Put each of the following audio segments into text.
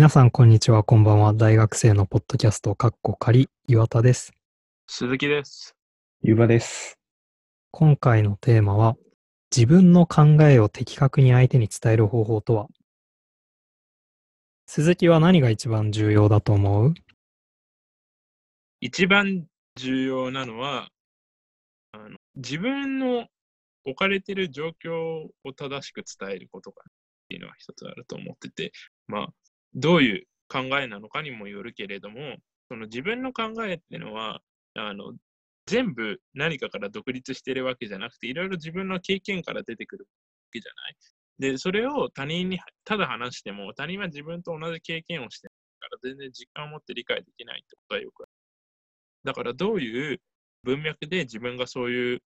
皆さん、こんにちは、こんばんは。大学生のポッドキャスト、かっこ仮、岩田です。鈴木です。ゆうばです。今回のテーマは、自分の考えを的確に相手に伝える方法とは？鈴木は何が一番重要だと思う？一番重要なのは、あの自分の置かれている状況を正しく伝えることかなっていうのは一つあると思ってて、まあ、どういう考えなのかにもよるけれども、その自分の考えっていうのは、あの全部何かから独立してるわけじゃなくて、いろいろ自分の経験から出てくるわけじゃない？で、それを他人にただ話しても、他人は自分と同じ経験をしてるから、全然実感を持って理解できないってことはよくある。だからどういう文脈で自分がそういう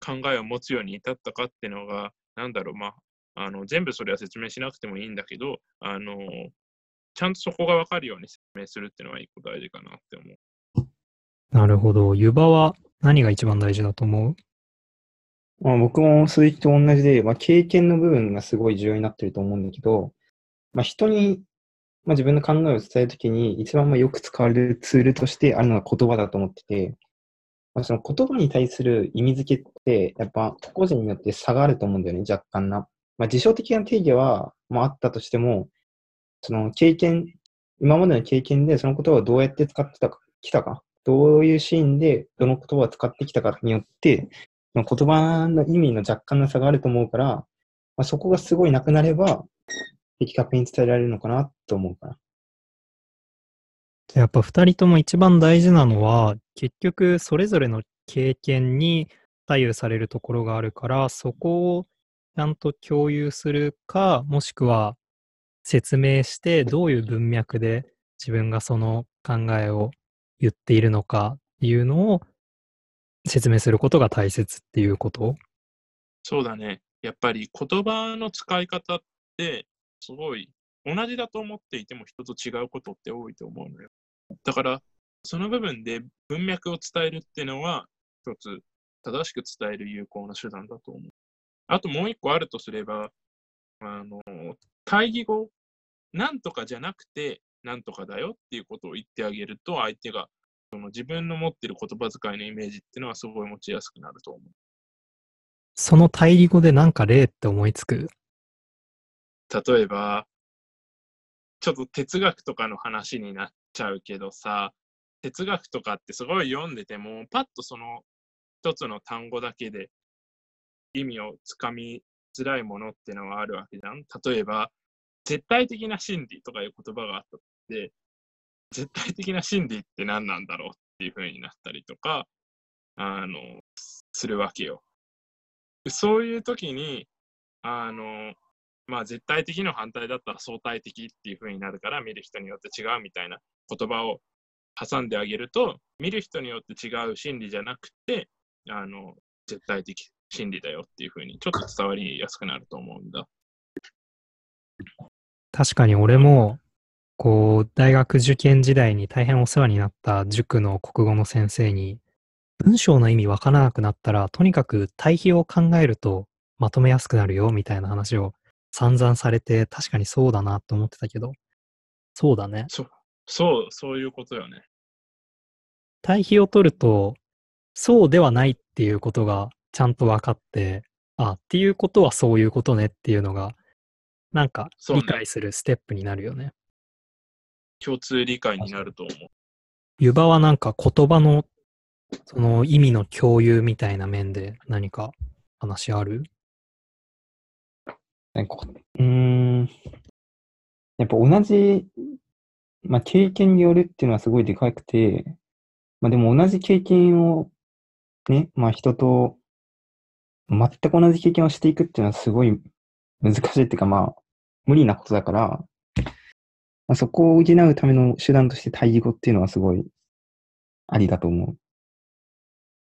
考えを持つように至ったかっていうのが、なんだろう、まあ、あの全部それは説明しなくてもいいんだけど、あのちゃんとそこが分かるように説明するっていうのは一個大事かなって思う。なるほど。湯葉は何が一番大事だと思う？まあ、僕も鈴木と同じで、まあ、経験の部分がすごい重要になってると思うんだけど、まあ、人に、まあ、自分の考えを伝えるときに一番まあよく使われるツールとしてあるのが言葉だと思ってて、まあ、その言葉に対する意味付けって、やっぱ個人によって差があると思うんだよね、若干な。まあ、事象的な定義は、まあ、あったとしても、その経験、今までの経験でその言葉をどうやって使ってたか、きたか、どういうシーンでどの言葉を使ってきたかによって、その言葉の意味の若干の差があると思うから、まあ、そこがすごいなくなれば、的確に伝えられるのかなと思うから。やっぱ二人とも一番大事なのは、結局それぞれの経験に左右されるところがあるから、そこをちゃんと共有するか、もしくは説明してどういう文脈で自分がその考えを言っているのかっていうのを説明することが大切っていうこと？そうだね。やっぱり言葉の使い方って、すごい同じだと思っていても人と違うことって多いと思うのよ。だから、その部分で文脈を伝えるっていうのは、一つ正しく伝える有効な手段だと思う。あともう一個あるとすれば、あの、対義語、なんとかじゃなくて、なんとかだよっていうことを言ってあげると、相手がその自分の持ってる言葉遣いのイメージっていうのはすごい持ちやすくなると思う。その対義語でなんか例って思いつく？例えば、ちょっと哲学とかの話になっちゃうけどさ、哲学とかってすごい読んでても、パッとその一つの単語だけで意味をつかみづらいものってのはあるわけじゃん。例えば、絶対的な真理とかいう言葉があったって、絶対的な真理って何なんだろうっていう風になったりとか、あの、するわけよ。そういう時に、あの、まあ絶対的の反対だったら相対的っていう風になるから見る人によって違うみたいな言葉を挟んであげると見る人によって違う真理じゃなくてあの絶対的真理だよっていう風にちょっと伝わりやすくなると思うんだ。確かに俺も、こう、大学受験時代に大変お世話になった塾の国語の先生に、文章の意味わからなくなったら、とにかく対比を考えるとまとめやすくなるよ、みたいな話を散々されて、確かにそうだなと思ってたけど、そうだね。そう、そう、そういうことよね。対比を取ると、そうではないっていうことがちゃんと分かって、あ、っていうことはそういうことねっていうのが、なんか理解するステップになるよね。共通理解になると思う。湯葉はなんか言葉のその意味の共有みたいな面で何か話ある？なんかこうーん。やっぱ同じ、まあ、経験によるっていうのはすごいでかくて、まあでも同じ経験をね、まあ人と全く同じ経験をしていくっていうのはすごい難しいっていうかまあ無理なことだから、まあ、そこを補うための手段として対義語っていうのはすごいありだと思う。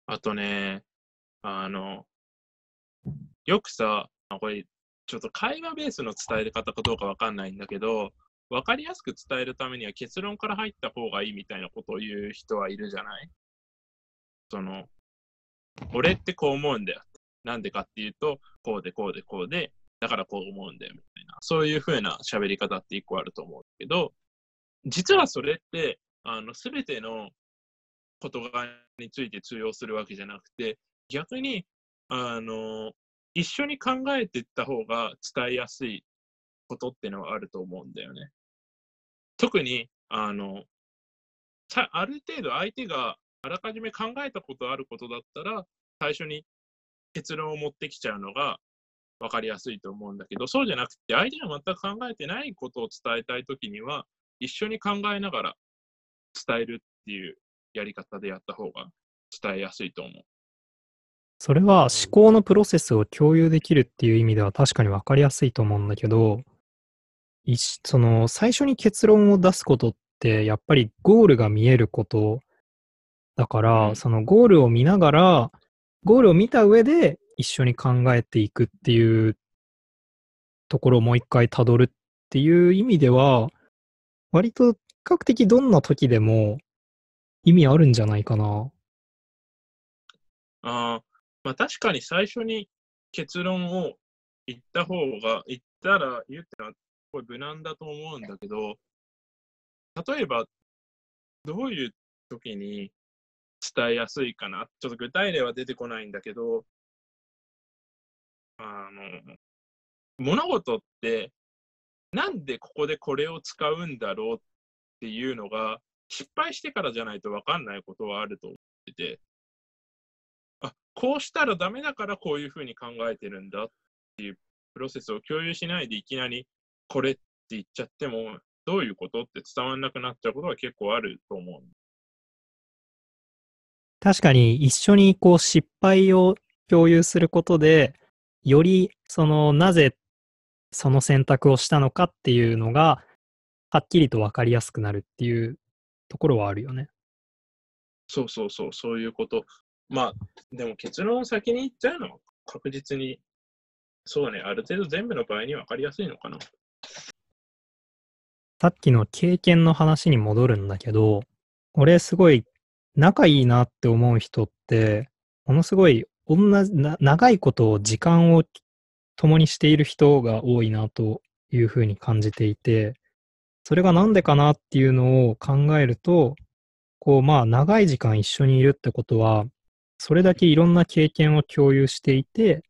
あとね、あの、よくさ、これ、ちょっと会話ベースの伝え方かどうかわかんないんだけど、わかりやすく伝えるためには結論から入った方がいいみたいなことを言う人はいるじゃない？その、俺ってこう思うんだよ。なんでかっていうと、こうでこうでこうで、だからこう思うんだよいな。そういう風な喋り方って一個あると思うけど、実はそれって、あの、すべての言葉について通用するわけじゃなくて、逆に、あの、一緒に考えていった方が伝えやすいことってのはあると思うんだよね。特に、あの、さある程度相手があらかじめ考えたことあることだったら、最初に結論を持ってきちゃうのが分かりやすいと思うんだけど、そうじゃなくて、相手が全く考えてないことを伝えたいときには、一緒に考えながら伝えるっていうやり方でやった方が伝えやすいと思う。それは思考のプロセスを共有できるっていう意味では確かに分かりやすいと思うんだけど、その最初に結論を出すことってやっぱりゴールが見えることだから、うんそのゴールを見ながら、ゴールを見た上で一緒に考えていくっていうところをもう一回たどるっていう意味では、割と比較的どんな時でも意味あるんじゃないかな。あまあ確かに最初に結論を言った方が、言ったら言ってのはすごい無難だと思うんだけど、例えばどういう時に伝えやすいかな。ちょっと具体例は出てこないんだけど、あの、物事ってなんでここでこれを使うんだろうっていうのが失敗してからじゃないと分かんないことはあると思ってて、あ、こうしたらダメだからこういうふうに考えてるんだっていうプロセスを共有しないでいきなりこれって言っちゃっても、どういうことって伝わらなくなっちゃうことは結構あると思う。確かに一緒にこう失敗を共有することで、よりそのなぜその選択をしたのかっていうのが、はっきりと分かりやすくなるっていうところはあるよね。そうそうそう、そういうこと。まあ、でも結論を先に言っちゃうのは確実に、そうね、ある程度全部の場合に分かりやすいのかな。さっきの経験の話に戻るんだけど、俺すごい仲いいなって思う人って、ものすごい同じ長いことを時間を共にしている人が多いなというふうに感じていて、それがなんでかなっていうのを考えると、こうまあ長い時間一緒にいるってことは、それだけいろんな経験を共有していて、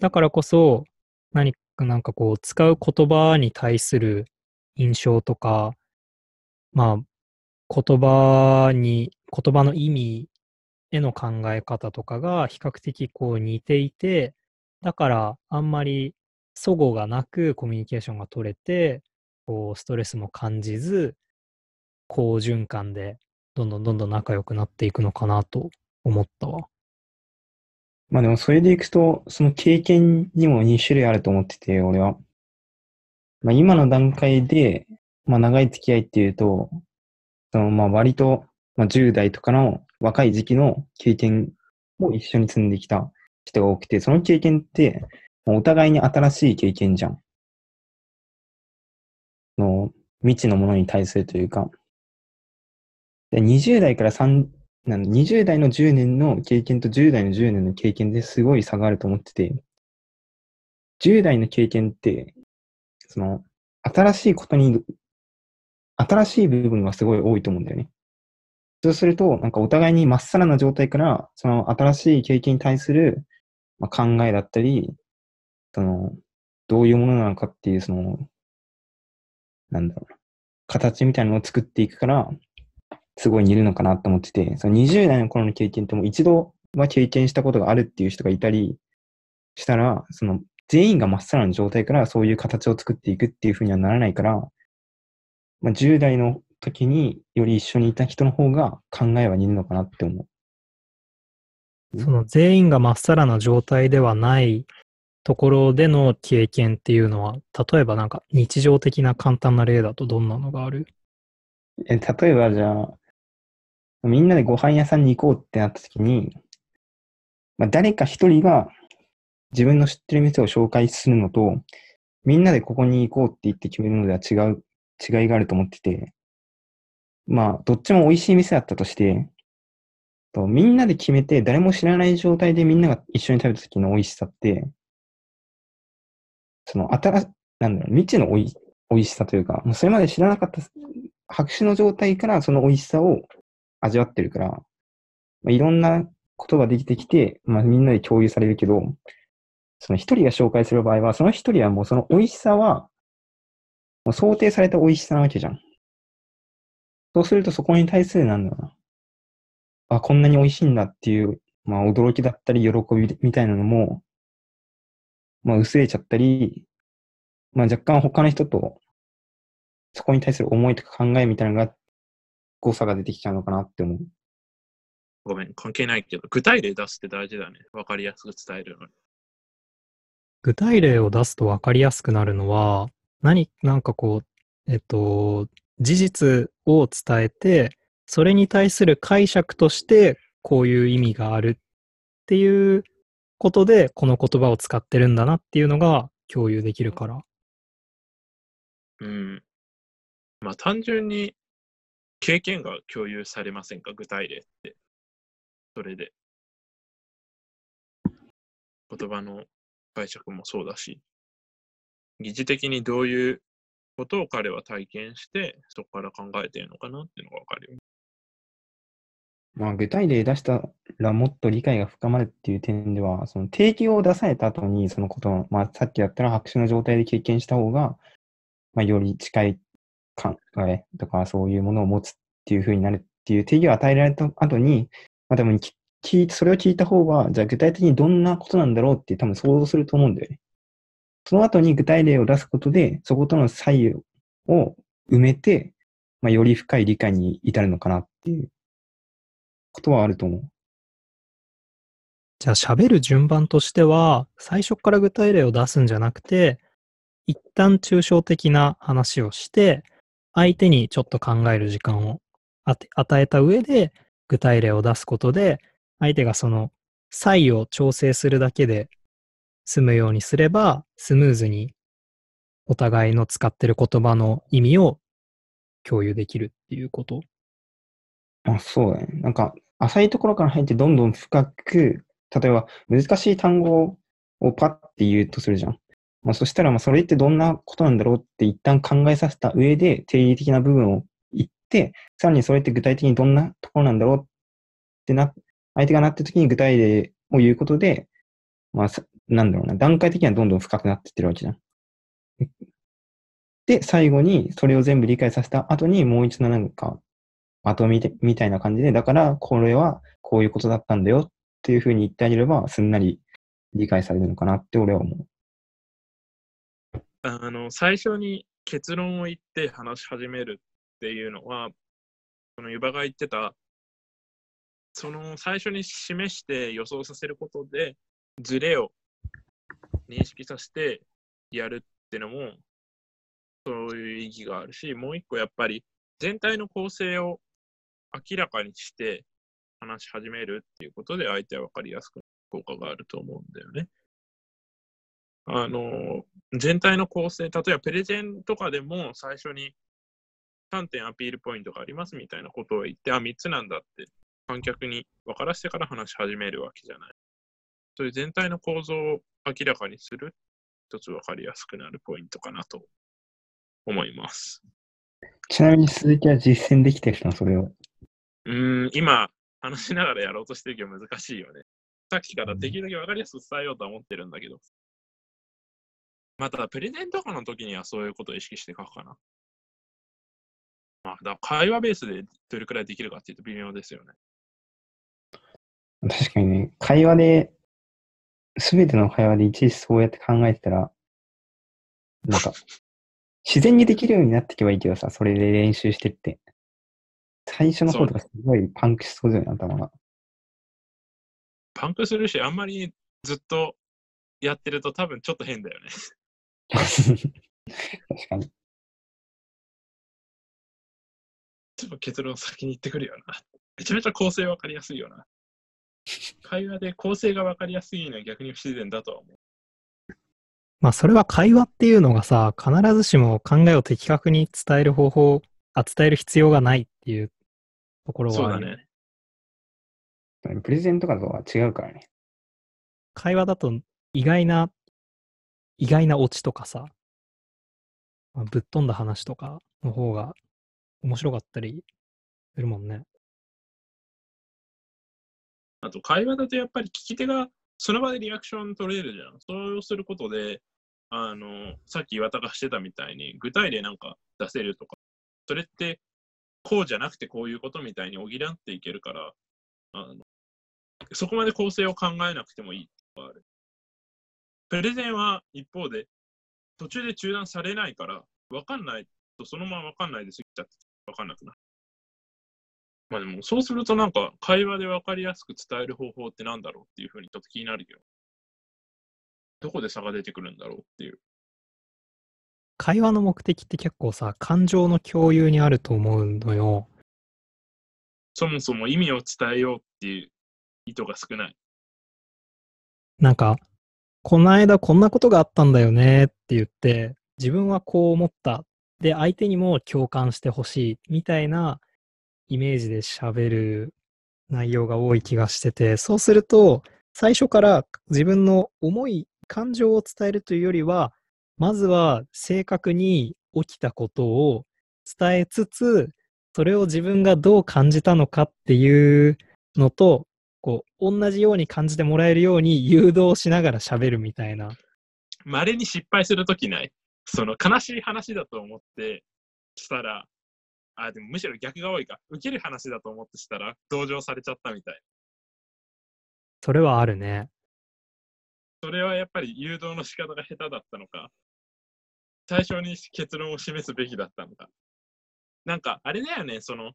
だからこそ何かなんかこう使う言葉に対する印象とか、まあ、言葉に、言葉の意味への考え方とかが比較的こう似ていて、だからあんまり齟齬がなくコミュニケーションが取れて、こうストレスも感じず、好循環でどんどんどんどん仲良くなっていくのかなと思ったわ。まあでもそれでいくと、その経験にも2種類あると思ってて、俺は。まあ今の段階で、まあ長い付き合いっていうと、そのまあ割と、まあ10代とかの若い時期の経験を一緒に積んできた人が多くて、その経験って、お互いに新しい経験じゃん。の未知のものに対するというか。で20代から3、なん20代の10年の経験と10代の10年の経験ですごい差があると思ってて、10代の経験って、その、新しいことに、新しい部分がすごい多いと思うんだよね。そうすると、なんかお互いにまっさらな状態から、その新しい経験に対する、ま、考えだったり、その、どういうものなのかっていう、その、なんだろうな、形みたいなのを作っていくから、すごい似るのかなと思ってて、その20代の頃の経験ってもう一度は経験したことがあるっていう人がいたりしたら、その全員がまっさらな状態からそういう形を作っていくっていうふうにはならないから、まあ、10代の時により一緒にいた人の方が考えは似るのかなって思う。その全員がまっさらな状態ではないところでの経験っていうのは、例えばなんか日常的な簡単な例だとどんなのがある？え例えばじゃあ、みんなでご飯屋さんに行こうってなった時に、まあ、誰か一人が自分の知ってる店を紹介するのと、みんなでここに行こうって言って決めるのでは違う、違いがあると思ってて、まあ、どっちも美味しい店だったとして、とみんなで決めて誰も知らない状態でみんなが一緒に食べた時の美味しさって、その新し、なんだろう、未知の美味美味しさというか、もうそれまで知らなかった白紙の状態からその美味しさを味わってるから、まあ、いろんなことができてきて、まあ、みんなで共有されるけど、その一人が紹介する場合は、その一人はもうその美味しさは、もう想定された美味しさなわけじゃん。そうするとそこに対するなんだろうな。あ、こんなに美味しいんだっていう、まあ驚きだったり喜びみたいなのも、まあ薄れちゃったり、まあ若干他の人とそこに対する思いとか考えみたいなのが誤差が出てきちゃうのかなって思う。ごめん、関係ないけど、具体例出すって大事だね。わかりやすく伝えるのに。具体例を出すと分かりやすくなるのは、何、なんかこう、えっと、事実を伝えて、それに対する解釈として、こういう意味があるっていうことで、この言葉を使ってるんだなっていうのが共有できるから。うん。まあ単純に経験が共有されませんか？具体例って。それで。言葉の解釈もそうだし、疑似的にどういうことを彼は体験して、そこから考えてるのかなっていうのがわかるよ。まあ具体例出したらもっと理解が深まるっていう点では、その定義を出された後にそのことを、まあさっきやったら白紙の状態で経験した方が、まあより近い考えとかそういうものを持つっていう風になるっていう定義を与えられた後に、まあ多分き聞それを聞いた方は、じゃあ具体的にどんなことなんだろうって多分想像すると思うんだよね。その後に具体例を出すことで、そことの差異を埋めて、まあより深い理解に至るのかなっていうことはあると思う。じゃあ喋る順番としては、最初から具体例を出すんじゃなくて、一旦抽象的な話をして、相手にちょっと考える時間を与えた上で、具体例を出すことで、相手がその差異を調整するだけで済むようにすれば、スムーズにお互いの使ってる言葉の意味を共有できるっていうこと。あ、そうだね。なんか、浅いところから入ってどんどん深く、例えば難しい単語をパッて言うとするじゃん。まあ、そしたら、まあ、それってどんなことなんだろうって一旦考えさせた上で、定義的な部分を言って、さらにそれって具体的にどんなところなんだろうってな、相手がなった時に具体例を言うことで、まあ、なんだろうな、段階的にはどんどん深くなっていってるわけじゃん。で、最後にそれを全部理解させた後にもう一度なんか、まとめてみたいな感じで、だからこれはこういうことだったんだよっていうふうに言ってあげれば、すんなり理解されるのかなって俺は思う。あの、最初に結論を言って話し始めるっていうのは、その湯葉が言ってた、その最初に示して予想させることで、ズレを認識させてやるってのも、そういう意義があるし、もう一個やっぱり全体の構成を明らかにして話し始めるっていうことで相手は分かりやすく効果があると思うんだよね。あの、全体の構成、例えばプレゼンとかでも最初に3点アピールポイントがありますみたいなことを言って、あ、3つなんだって観客に分からせてから話し始めるわけじゃない。そういう全体の構造を明らかにする？一つ分かりやすくなるポイントかなと思います。ちなみに鈴木は実践できてるの、それを？うーん、今話しながらやろうとしてるけど難しいよね。さっきからできるだけ分かりやすく伝えようとは思ってるんだけど。まあ、ただプレゼンとかの時にはそういうことを意識して書くかな。まあ、だから会話ベースでどれくらいできるかっていうと微妙ですよね。確かにね、会話で、すべての会話でいちいちそうやって考えてたら、なんか、自然にできるようになっていけばいいけどさ、それで練習してって。最初の方とかすごいパンクしそうだよね、頭が。パンクするし、あんまりずっとやってると多分ちょっと変だよね。確かに。ちょっと結論先に言ってくるよな。めちゃめちゃ構成分かりやすいよな。会話で構成が分かりやすいのは逆に不自然だとは思う。まあそれは会話っていうのがさ、必ずしも考えを的確に伝える方法、あ、伝える必要がないっていうところそうだはあるよね。プレゼンとかとは違うからね。会話だと意外な、意外なオチとかさ、まあぶっ飛んだ話とかの方が面白かったりするもんね。あと、会話だとやっぱり聞き手がその場でリアクション取れるじゃん。そうすることで、あの、さっき岩田がしてたみたいに、具体例なんか出せるとか、それってこうじゃなくてこういうことみたいに補っていけるから、あのそこまで構成を考えなくてもいいとかある。プレゼンは一方で、途中で中断されないから、わかんないとそのままわかんないで過ぎちゃってわかんなくなる。まあでも、そうするとなんか、会話でわかりやすく伝える方法ってなんだろうっていうふうにちょっと気になるけど、どこで差が出てくるんだろうっていう。会話の目的って結構さ、感情の共有にあると思うのよ。そもそも意味を伝えようっていう意図が少ない。なんか、この間こんなことがあったんだよねって言って、自分はこう思った。で、相手にも共感してほしいみたいなイメージで喋る内容が多い気がしてて、そうすると、最初から自分の思い、感情を伝えるというよりは、まずは正確に起きたことを伝えつつ、それを自分がどう感じたのかっていうのと、こう、同じように感じてもらえるように誘導しながら喋るみたいな。稀に失敗するときない。その悲しい話だと思ってしたら、あ、でもむしろ逆が多いか。受ける話だと思ってしたら、同情されちゃったみたい。それはあるね。それはやっぱり誘導の仕方が下手だったのか、最初に結論を示すべきだったのか。なんか、あれだよね、その、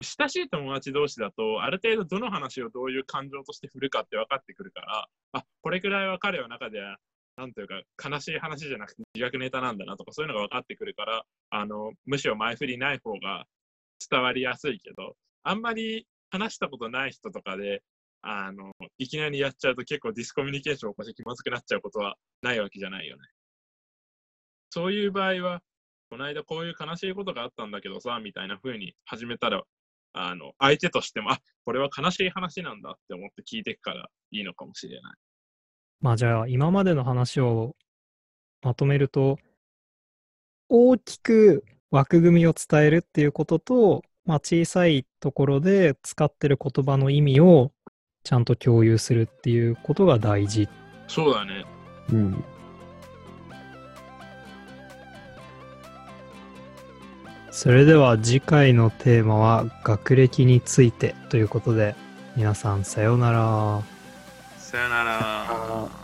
親しい友達同士だと、ある程度どの話をどういう感情として振るかって分かってくるから、あ、これくらいは彼の中では、なんというか、悲しい話じゃなくて自虐ネタなんだなとか、そういうのが分かってくるから、あの、むしろ前振りない方が伝わりやすいけど、あんまり話したことない人とかで、あの、いきなりやっちゃうと結構ディスコミュニケーションを起こして気まずくなっちゃうことはないわけじゃないよね。そういう場合は、この間こういう悲しいことがあったんだけどさ、みたいな風に始めたら、あの、相手としても、あ、これは悲しい話なんだって思って聞いていくからいいのかもしれない。まあじゃあ今までの話をまとめると、大きく枠組みを伝えるっていうことと、まあ小さいところで使ってる言葉の意味をちゃんと共有するっていうことが大事。そうだね。うん。それでは次回のテーマは学歴についてということで、皆さんさようなら。さよなら。